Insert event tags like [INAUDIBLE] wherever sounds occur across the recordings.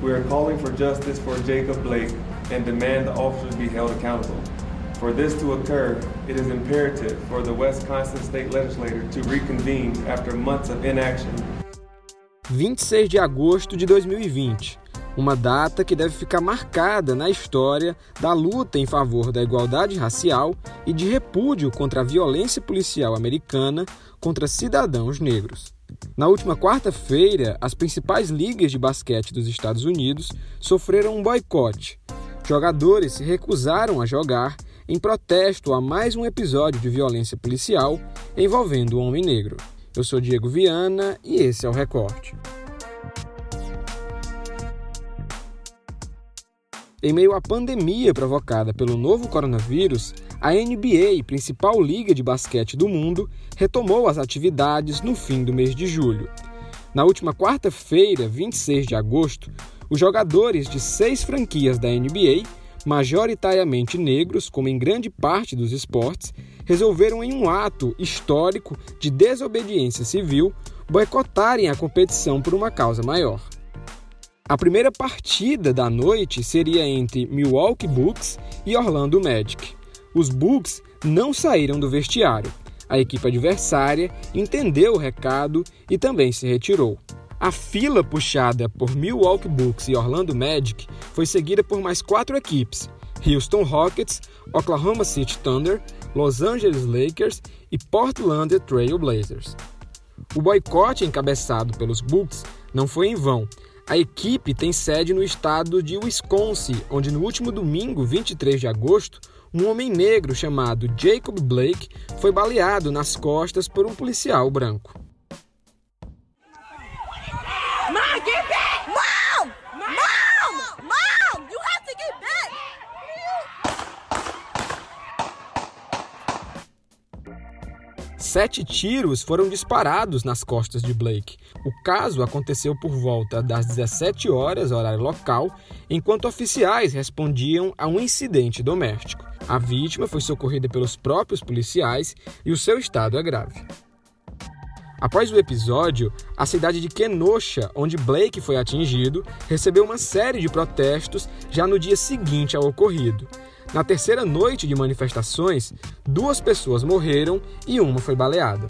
We are calling for justice for Jacob Blake and demand the officers be held accountable. For this to occur, it is imperative for the Wisconsin State Legislature to reconvene after months of inaction. 26 de agosto de 2020, uma data que deve ficar marcada na história da luta em favor da igualdade racial e de repúdio contra a violência policial americana contra cidadãos negros. Na última quarta-feira, as principais ligas de basquete dos Estados Unidos sofreram um boicote. Jogadores se recusaram a jogar em protesto a mais um episódio de violência policial envolvendo um homem negro. Eu sou Diego Viana e esse é o Recorte. Em meio à pandemia provocada pelo novo coronavírus, a NBA, principal liga de basquete do mundo, retomou as atividades no fim do mês de julho. Na última quarta-feira, 26 de agosto, os jogadores de seis franquias da NBA, majoritariamente negros, como em grande parte dos esportes, resolveram, em um ato histórico de desobediência civil, boicotarem a competição por uma causa maior. A primeira partida da noite seria entre Milwaukee Bucks e Orlando Magic. Os Bucks não saíram do vestiário. A equipe adversária entendeu o recado e também se retirou. A fila puxada por Milwaukee Bucks e Orlando Magic foi seguida por mais quatro equipes: Houston Rockets, Oklahoma City Thunder, Los Angeles Lakers e Portland Trail Blazers. O boicote encabeçado pelos Bucks não foi em vão a equipe tem sede no estado de Wisconsin, onde no último domingo, 23 de agosto, um homem negro chamado Jacob Blake foi baleado nas costas por um policial branco. Sete tiros foram disparados nas costas de Blake. O caso aconteceu por volta das 17 horas, horário local, enquanto oficiais respondiam a um incidente doméstico. A vítima foi socorrida pelos próprios policiais e o seu estado é grave. Após o episódio, a cidade de Kenosha, onde Blake foi atingido, recebeu uma série de protestos já no dia seguinte ao ocorrido. Na terceira noite de manifestações, duas pessoas morreram e uma foi baleada.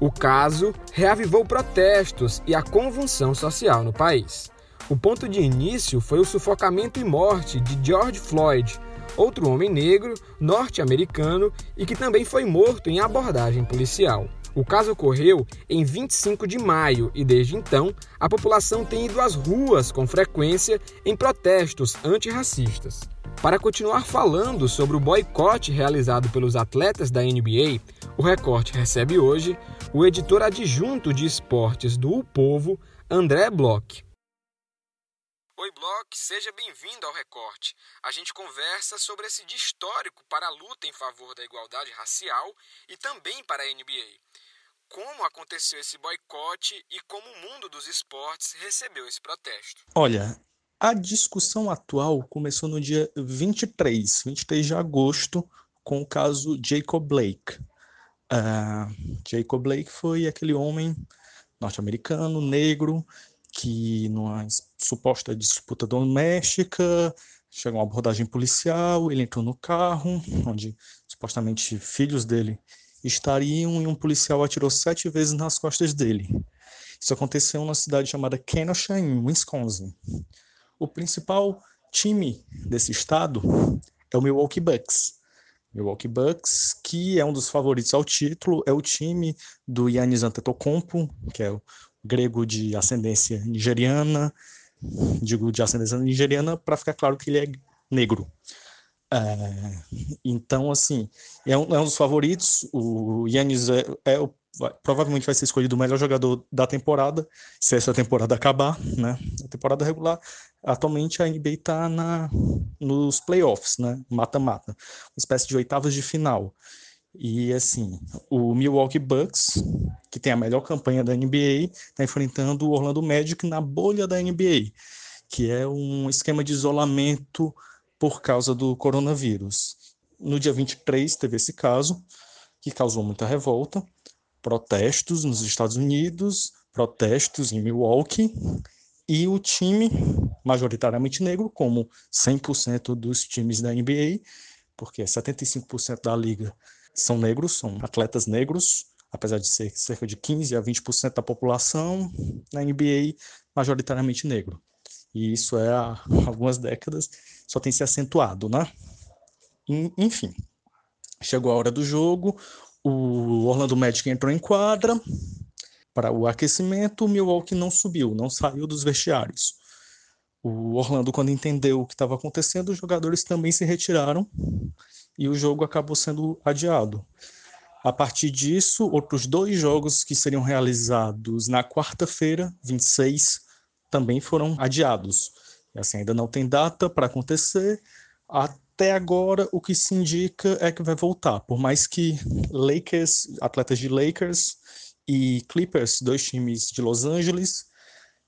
O caso reavivou protestos e a convulsão social no país. O ponto de início foi o sufocamento e morte de George Floyd, outro homem negro norte-americano e que também foi morto em abordagem policial. O caso ocorreu em 25 de maio e desde então a população tem ido às ruas com frequência em protestos antirracistas. Para continuar falando sobre o boicote realizado pelos atletas da NBA, o Recorte recebe hoje o editor adjunto de esportes do O Povo, André Bloch. Seja bem-vindo ao Recorte. A gente conversa sobre esse dia histórico para a luta em favor da igualdade racial e também para a NBA como aconteceu esse boicote e como o mundo dos esportes recebeu esse protesto. Olha, a discussão atual começou no dia 23, 23 de agosto, com o caso Jacob Blake. Uh, Jacob Blake foi aquele homem norte-americano, negro, que numa suposta disputa doméstica, chegou uma abordagem policial, ele entrou no carro, onde supostamente filhos dele estariam e um policial atirou sete vezes nas costas dele. Isso aconteceu na cidade chamada Kenosha, em Wisconsin. O principal time desse estado é o Milwaukee Bucks. Milwaukee Bucks, que é um dos favoritos ao título, é o time do Yannis Antetokounmpo, que é o grego de ascendência nigeriana, digo de ascendência nigeriana para ficar claro que ele é negro. É, então, assim, é um, é um, dos favoritos. O Yannis é, é o, vai, provavelmente vai ser escolhido o melhor jogador da temporada, se essa temporada acabar, né? A temporada regular. Atualmente a NBA está nos playoffs, né? Mata-mata, uma espécie de oitavas de final. E assim, o Milwaukee Bucks, que tem a melhor campanha da NBA, está enfrentando o Orlando Magic na bolha da NBA, que é um esquema de isolamento por causa do coronavírus. no dia 23 teve esse caso, que causou muita revolta, protestos nos Estados Unidos, protestos em Milwaukee, e o time, majoritariamente negro, como 100% dos times da NBA, porque 75% da liga são negros, são atletas negros, apesar de ser cerca de 15 a 20% da população na NBA, majoritariamente negro. E isso é há [LAUGHS] algumas décadas, só tem se acentuado, né? Enfim, chegou a hora do jogo, o Orlando Magic entrou em quadra para o aquecimento, o Milwaukee não subiu, não saiu dos vestiários. O Orlando, quando entendeu o que estava acontecendo, os jogadores também se retiraram e o jogo acabou sendo adiado. A partir disso, outros dois jogos que seriam realizados na quarta-feira, 26, também foram adiados. E assim, ainda não tem data para acontecer. Até agora, o que se indica é que vai voltar. Por mais que Lakers, atletas de Lakers e Clippers, dois times de Los Angeles,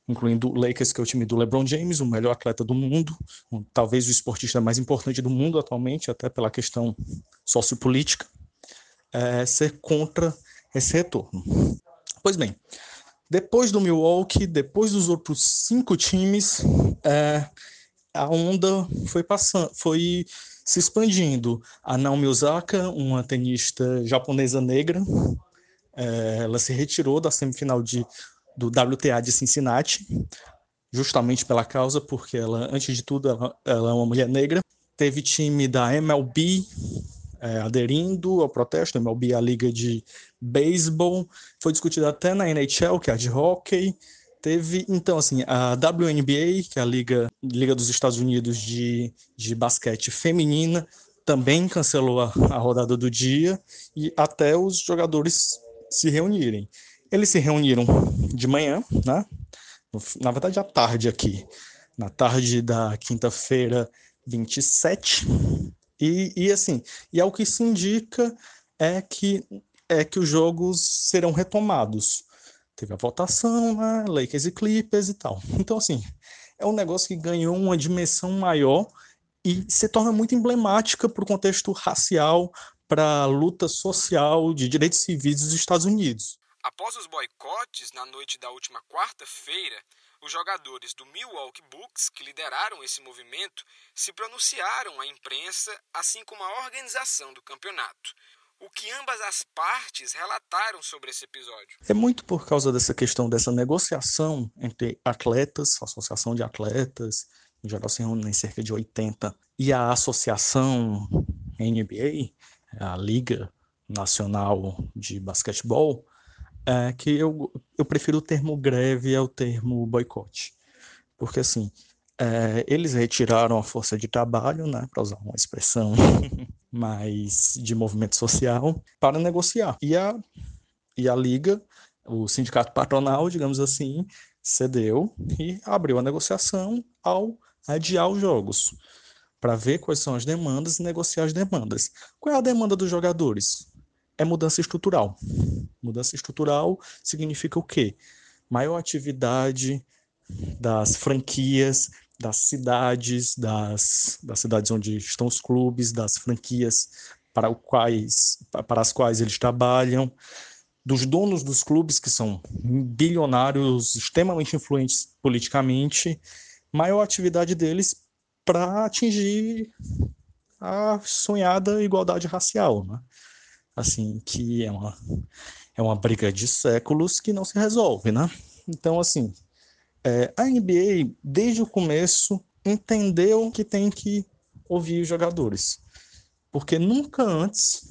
incluindo o Lakers, que é o time do LeBron James, o melhor atleta do mundo, talvez o esportista mais importante do mundo atualmente, até pela questão sociopolítica é, ser contra esse retorno. Pois bem, depois do Milwaukee, depois dos outros cinco times, é, a onda foi passando, foi se expandindo. A Naomi Osaka, uma tenista japonesa negra, é, ela se retirou da semifinal de, do WTA de Cincinnati, justamente pela causa, porque ela, antes de tudo, ela, ela é uma mulher negra. Teve time da MLB, é, aderindo ao protesto, MLB, a liga de beisebol, foi discutido até na NHL, que é a de hockey, teve, então, assim, a WNBA, que é a liga, liga dos Estados Unidos de, de basquete feminina, também cancelou a, a rodada do dia e até os jogadores se reunirem. Eles se reuniram de manhã, né? Na verdade, à tarde aqui. Na tarde da quinta-feira, 27, e, e assim, e ao que se indica é que é que os jogos serão retomados. Teve a votação, né? Lakers e Clippers e tal. Então, assim, é um negócio que ganhou uma dimensão maior e se torna muito emblemática para o contexto racial, para a luta social de direitos civis dos Estados Unidos. Após os boicotes, na noite da última quarta-feira, os jogadores do Milwaukee Bucks, que lideraram esse movimento, se pronunciaram à imprensa, assim como a organização do campeonato. O que ambas as partes relataram sobre esse episódio? É muito por causa dessa questão dessa negociação entre atletas, associação de atletas, em geral se reúnem cerca de 80, e a associação NBA, a Liga Nacional de Basquetebol, é que eu, eu prefiro o termo greve ao termo boicote. Porque, assim, é, eles retiraram a força de trabalho, né, para usar uma expressão [LAUGHS] mais de movimento social, para negociar. E a, e a Liga, o sindicato patronal, digamos assim, cedeu e abriu a negociação ao adiar os jogos, para ver quais são as demandas e negociar as demandas. Qual é a demanda dos jogadores? É mudança estrutural. Mudança estrutural significa o quê? Maior atividade das franquias, das cidades, das, das cidades onde estão os clubes, das franquias para, quais, para as quais eles trabalham, dos donos dos clubes, que são bilionários, extremamente influentes politicamente, maior atividade deles para atingir a sonhada igualdade racial. Né? Assim, que é uma, é uma briga de séculos que não se resolve, né? Então, assim, é, a NBA, desde o começo, entendeu que tem que ouvir os jogadores. Porque nunca antes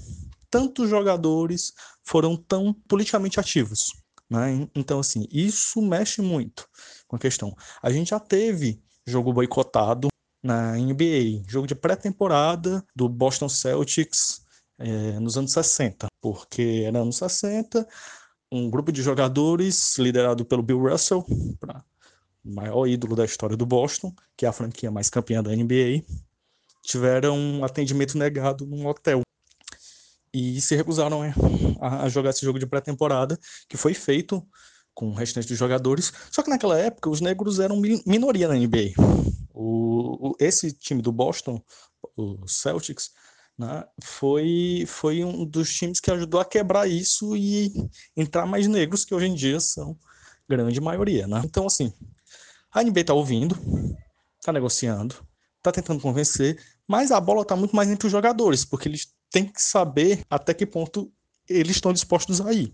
tantos jogadores foram tão politicamente ativos. Né? Então, assim, isso mexe muito com a questão. A gente já teve jogo boicotado na NBA, jogo de pré-temporada do Boston Celtics é, nos anos 60, porque era anos 60, um grupo de jogadores liderado pelo Bill Russell, pra, o maior ídolo da história do Boston, que é a franquia mais campeã da NBA, tiveram um atendimento negado num hotel e se recusaram a, a jogar esse jogo de pré-temporada, que foi feito com o restante dos jogadores. Só que naquela época os negros eram minoria na NBA. O, o, esse time do Boston, o Celtics, né, foi, foi um dos times que ajudou a quebrar isso e entrar mais negros, que hoje em dia são grande maioria. Né? Então, assim, a NBA está ouvindo, está negociando, está tentando convencer, mas a bola está muito mais entre os jogadores, porque eles têm que saber até que ponto eles estão dispostos a ir.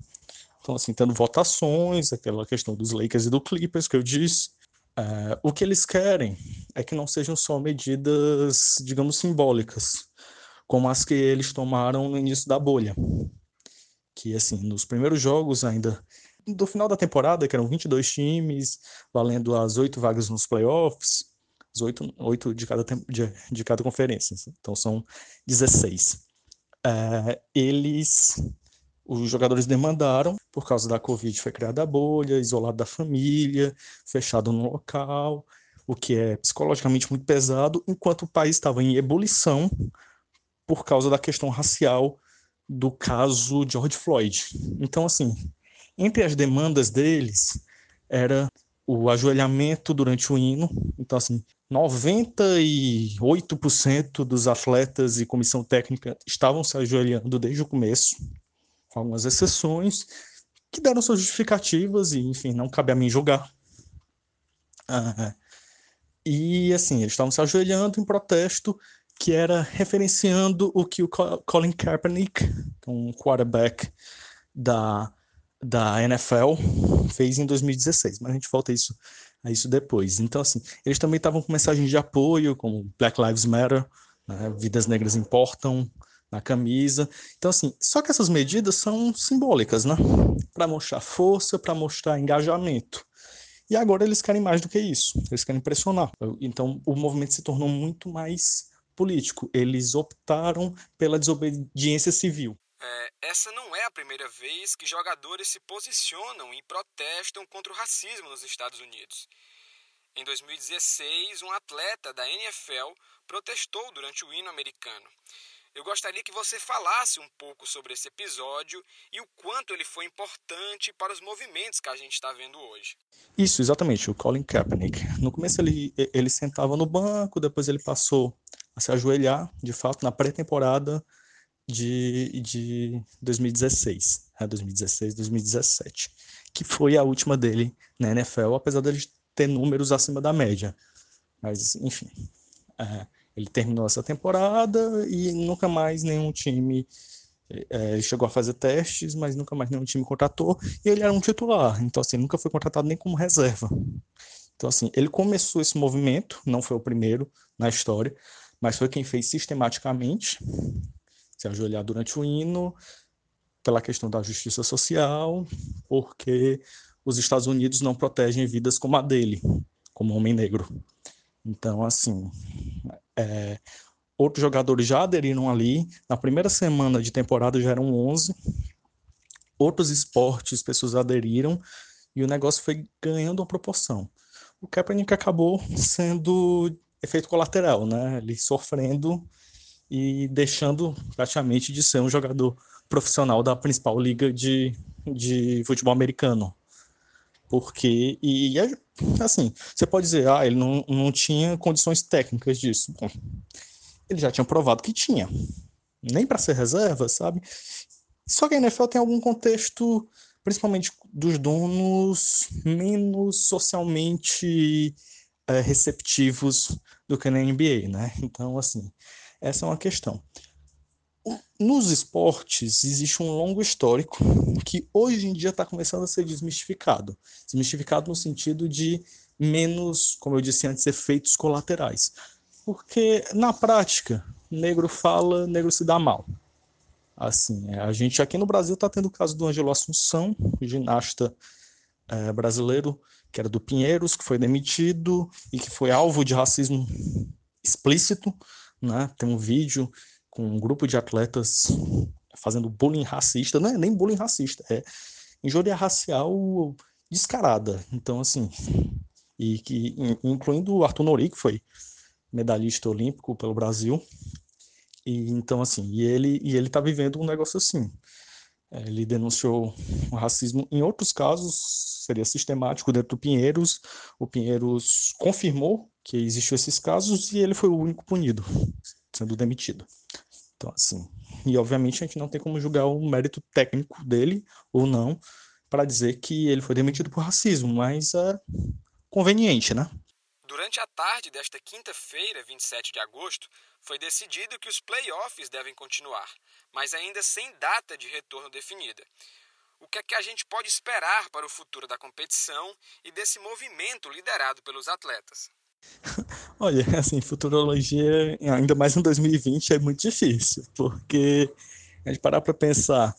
Então, assim, tendo votações, aquela questão dos Lakers e do Clippers que eu disse. É, o que eles querem é que não sejam só medidas, digamos, simbólicas, como as que eles tomaram no início da bolha. Que, assim, nos primeiros jogos ainda do final da temporada, que eram 22 times, valendo as oito vagas nos playoffs, as oito, de, cada, de, de cada conferência, então são 16. É, eles os jogadores demandaram, por causa da Covid foi criada a bolha, isolado da família, fechado no local, o que é psicologicamente muito pesado, enquanto o país estava em ebulição por causa da questão racial do caso George Floyd. Então, assim, entre as demandas deles era o ajoelhamento durante o hino. Então, assim, 98% dos atletas e comissão técnica estavam se ajoelhando desde o começo com algumas exceções, que deram suas justificativas e, enfim, não cabe a mim julgar. Ah, e, assim, eles estavam se ajoelhando em protesto, que era referenciando o que o Colin Kaepernick, é um quarterback da, da NFL, fez em 2016, mas a gente volta a isso, a isso depois. Então, assim, eles também estavam com mensagens de apoio, como Black Lives Matter, né, vidas negras importam, na camisa. Então, assim, só que essas medidas são simbólicas, né? Para mostrar força, para mostrar engajamento. E agora eles querem mais do que isso. Eles querem pressionar. Então, o movimento se tornou muito mais político. Eles optaram pela desobediência civil. É, essa não é a primeira vez que jogadores se posicionam e protestam contra o racismo nos Estados Unidos. Em 2016, um atleta da NFL protestou durante o hino americano. Eu gostaria que você falasse um pouco sobre esse episódio e o quanto ele foi importante para os movimentos que a gente está vendo hoje. Isso, exatamente, o Colin Kaepernick. No começo ele, ele sentava no banco, depois ele passou se ajoelhar, de fato, na pré-temporada de, de 2016, né, 2016, 2017, que foi a última dele na NFL, apesar dele ter números acima da média. Mas, enfim, é, ele terminou essa temporada e nunca mais nenhum time é, chegou a fazer testes, mas nunca mais nenhum time contratou. E ele era um titular, então assim, nunca foi contratado nem como reserva. Então assim, ele começou esse movimento, não foi o primeiro na história, mas foi quem fez sistematicamente se ajoelhar durante o hino pela questão da justiça social, porque os Estados Unidos não protegem vidas como a dele, como homem negro. Então, assim, é, outros jogadores já aderiram ali. Na primeira semana de temporada já eram 11. Outros esportes, pessoas aderiram e o negócio foi ganhando uma proporção. O Kaepernick acabou sendo efeito colateral, né? Ele sofrendo e deixando praticamente de ser um jogador profissional da principal liga de, de futebol americano. Porque, e, e assim, você pode dizer, ah, ele não, não tinha condições técnicas disso. Bom, ele já tinha provado que tinha. Nem para ser reserva, sabe? Só que a NFL tem algum contexto, principalmente dos donos, menos socialmente é, receptivos do que na NBA, né? Então, assim, essa é uma questão. Nos esportes, existe um longo histórico que hoje em dia está começando a ser desmistificado. Desmistificado no sentido de menos, como eu disse antes, efeitos colaterais. Porque, na prática, negro fala, negro se dá mal. Assim, a gente aqui no Brasil está tendo o caso do Angelo Assunção, ginasta é, brasileiro, que era do Pinheiros, que foi demitido e que foi alvo de racismo explícito. Né? Tem um vídeo com um grupo de atletas fazendo bullying racista, não é nem bullying racista, é injúria racial descarada. Então, assim, e que incluindo o Arthur Nori, que foi medalhista olímpico pelo Brasil. E então assim, e ele e ele tá vivendo um negócio assim. É, ele denunciou o racismo em outros casos, seria sistemático dentro do Pinheiros. O Pinheiros confirmou que existiu esses casos e ele foi o único punido, sendo demitido. Então, assim, e obviamente a gente não tem como julgar o mérito técnico dele ou não para dizer que ele foi demitido por racismo, mas é conveniente, né? Durante a tarde desta quinta-feira, 27 de agosto, foi decidido que os playoffs devem continuar, mas ainda sem data de retorno definida. O que é que a gente pode esperar para o futuro da competição e desse movimento liderado pelos atletas? [LAUGHS] Olha, assim, futurologia, ainda mais em 2020, é muito difícil, porque a gente parar para pensar,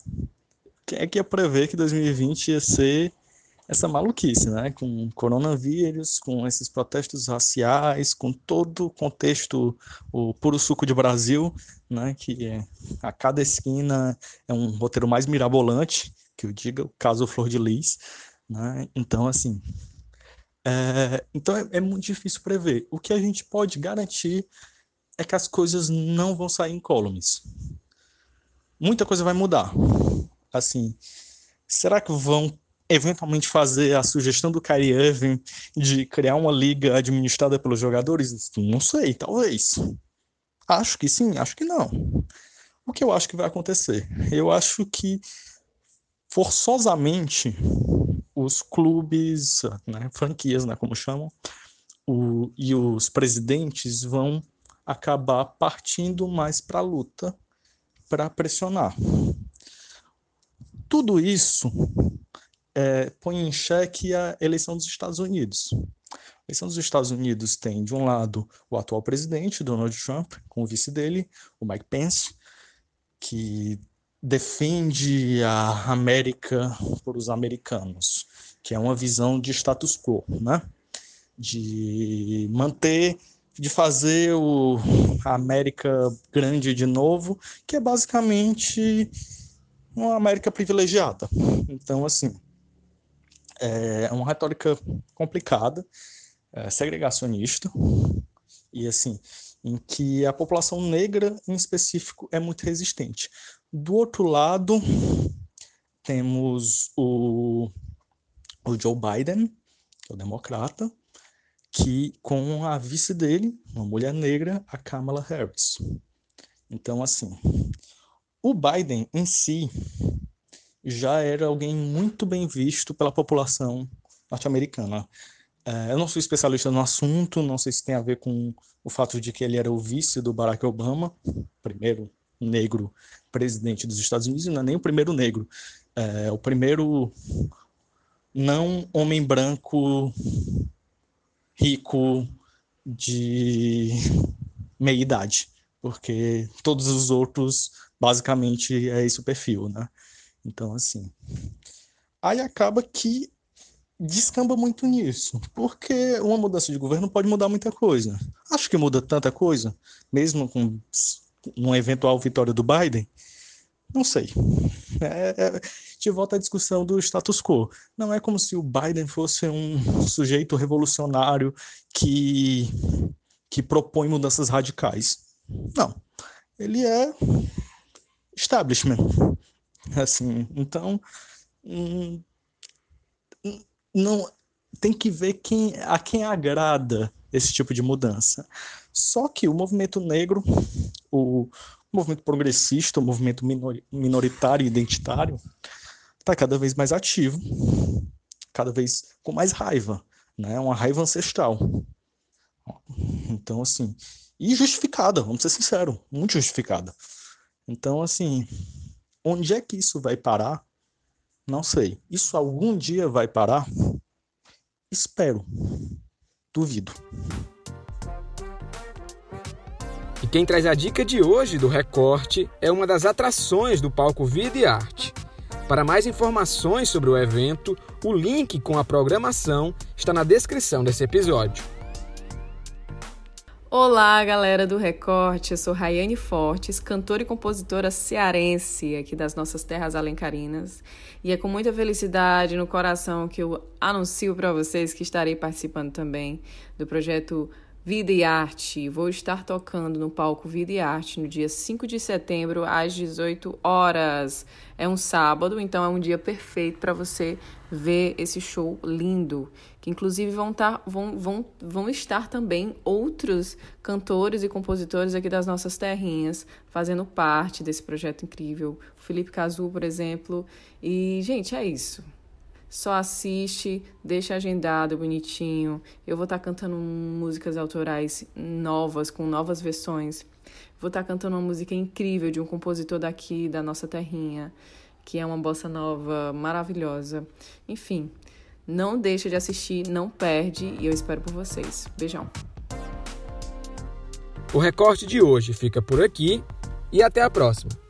quem é que ia prever que 2020 ia ser essa maluquice, né? Com coronavírus, com esses protestos raciais, com todo o contexto, o puro suco de Brasil, né? Que é, a cada esquina é um roteiro mais mirabolante, que eu diga, o caso Flor de Lis, né? Então, assim, é, então é, é muito difícil prever. O que a gente pode garantir é que as coisas não vão sair incólumes. Muita coisa vai mudar. Assim, será que vão eventualmente fazer a sugestão do Kyrie Irving de criar uma liga administrada pelos jogadores? Não sei, talvez. Acho que sim, acho que não. O que eu acho que vai acontecer? Eu acho que forçosamente os clubes, né, franquias, né, como chamam, o, e os presidentes vão acabar partindo mais para a luta para pressionar. Tudo isso é, põe em xeque a eleição dos Estados Unidos. A eleição dos Estados Unidos tem, de um lado, o atual presidente, Donald Trump, com o vice dele, o Mike Pence, que defende a América por os americanos, que é uma visão de status quo, né? De manter, de fazer o, a América grande de novo, que é basicamente uma América privilegiada. Então, assim, é uma retórica complicada, é, segregacionista, e assim, em que a população negra, em específico, é muito resistente. Do outro lado, temos o, o Joe Biden, que é o democrata, que com a vice dele, uma mulher negra, a Kamala Harris. Então, assim, o Biden em si já era alguém muito bem visto pela população norte-americana. É, eu não sou especialista no assunto, não sei se tem a ver com o fato de que ele era o vice do Barack Obama, primeiro negro presidente dos Estados Unidos, e não é nem o primeiro negro, é o primeiro não homem branco rico de meia idade, porque todos os outros basicamente é esse o perfil, né? Então, assim. Aí acaba que descamba muito nisso, porque uma mudança de governo pode mudar muita coisa. Acho que muda tanta coisa, mesmo com uma eventual vitória do Biden. Não sei. É, é, de volta à discussão do status quo. Não é como se o Biden fosse um sujeito revolucionário que, que propõe mudanças radicais. Não. Ele é establishment. [LAUGHS] Assim, então hum, não tem que ver quem a quem agrada esse tipo de mudança. Só que o movimento negro, o movimento progressista, o movimento minoritário e identitário, está cada vez mais ativo, cada vez com mais raiva, né? Uma raiva ancestral. Então, assim, e justificada, vamos ser sinceros, muito justificada. Então, assim, Onde é que isso vai parar? Não sei. Isso algum dia vai parar? Espero. Duvido. E quem traz a dica de hoje do recorte é uma das atrações do palco Vida e Arte. Para mais informações sobre o evento, o link com a programação está na descrição desse episódio. Olá, galera do Recorte. Eu sou Rayane Fortes, cantora e compositora cearense aqui das nossas terras alencarinas. E é com muita felicidade no coração que eu anuncio para vocês que estarei participando também do projeto Vida e Arte. Vou estar tocando no palco Vida e Arte no dia 5 de setembro, às 18 horas. É um sábado, então é um dia perfeito para você ver esse show lindo. Que inclusive vão, tar, vão, vão, vão estar também outros cantores e compositores aqui das nossas terrinhas fazendo parte desse projeto incrível. O Felipe Cazu, por exemplo. E, gente, é isso. Só assiste, deixa agendado bonitinho. Eu vou estar tá cantando músicas autorais novas, com novas versões. Vou estar tá cantando uma música incrível de um compositor daqui, da nossa terrinha, que é uma bossa nova maravilhosa. Enfim, não deixa de assistir, não perde e eu espero por vocês. Beijão. O recorte de hoje fica por aqui e até a próxima.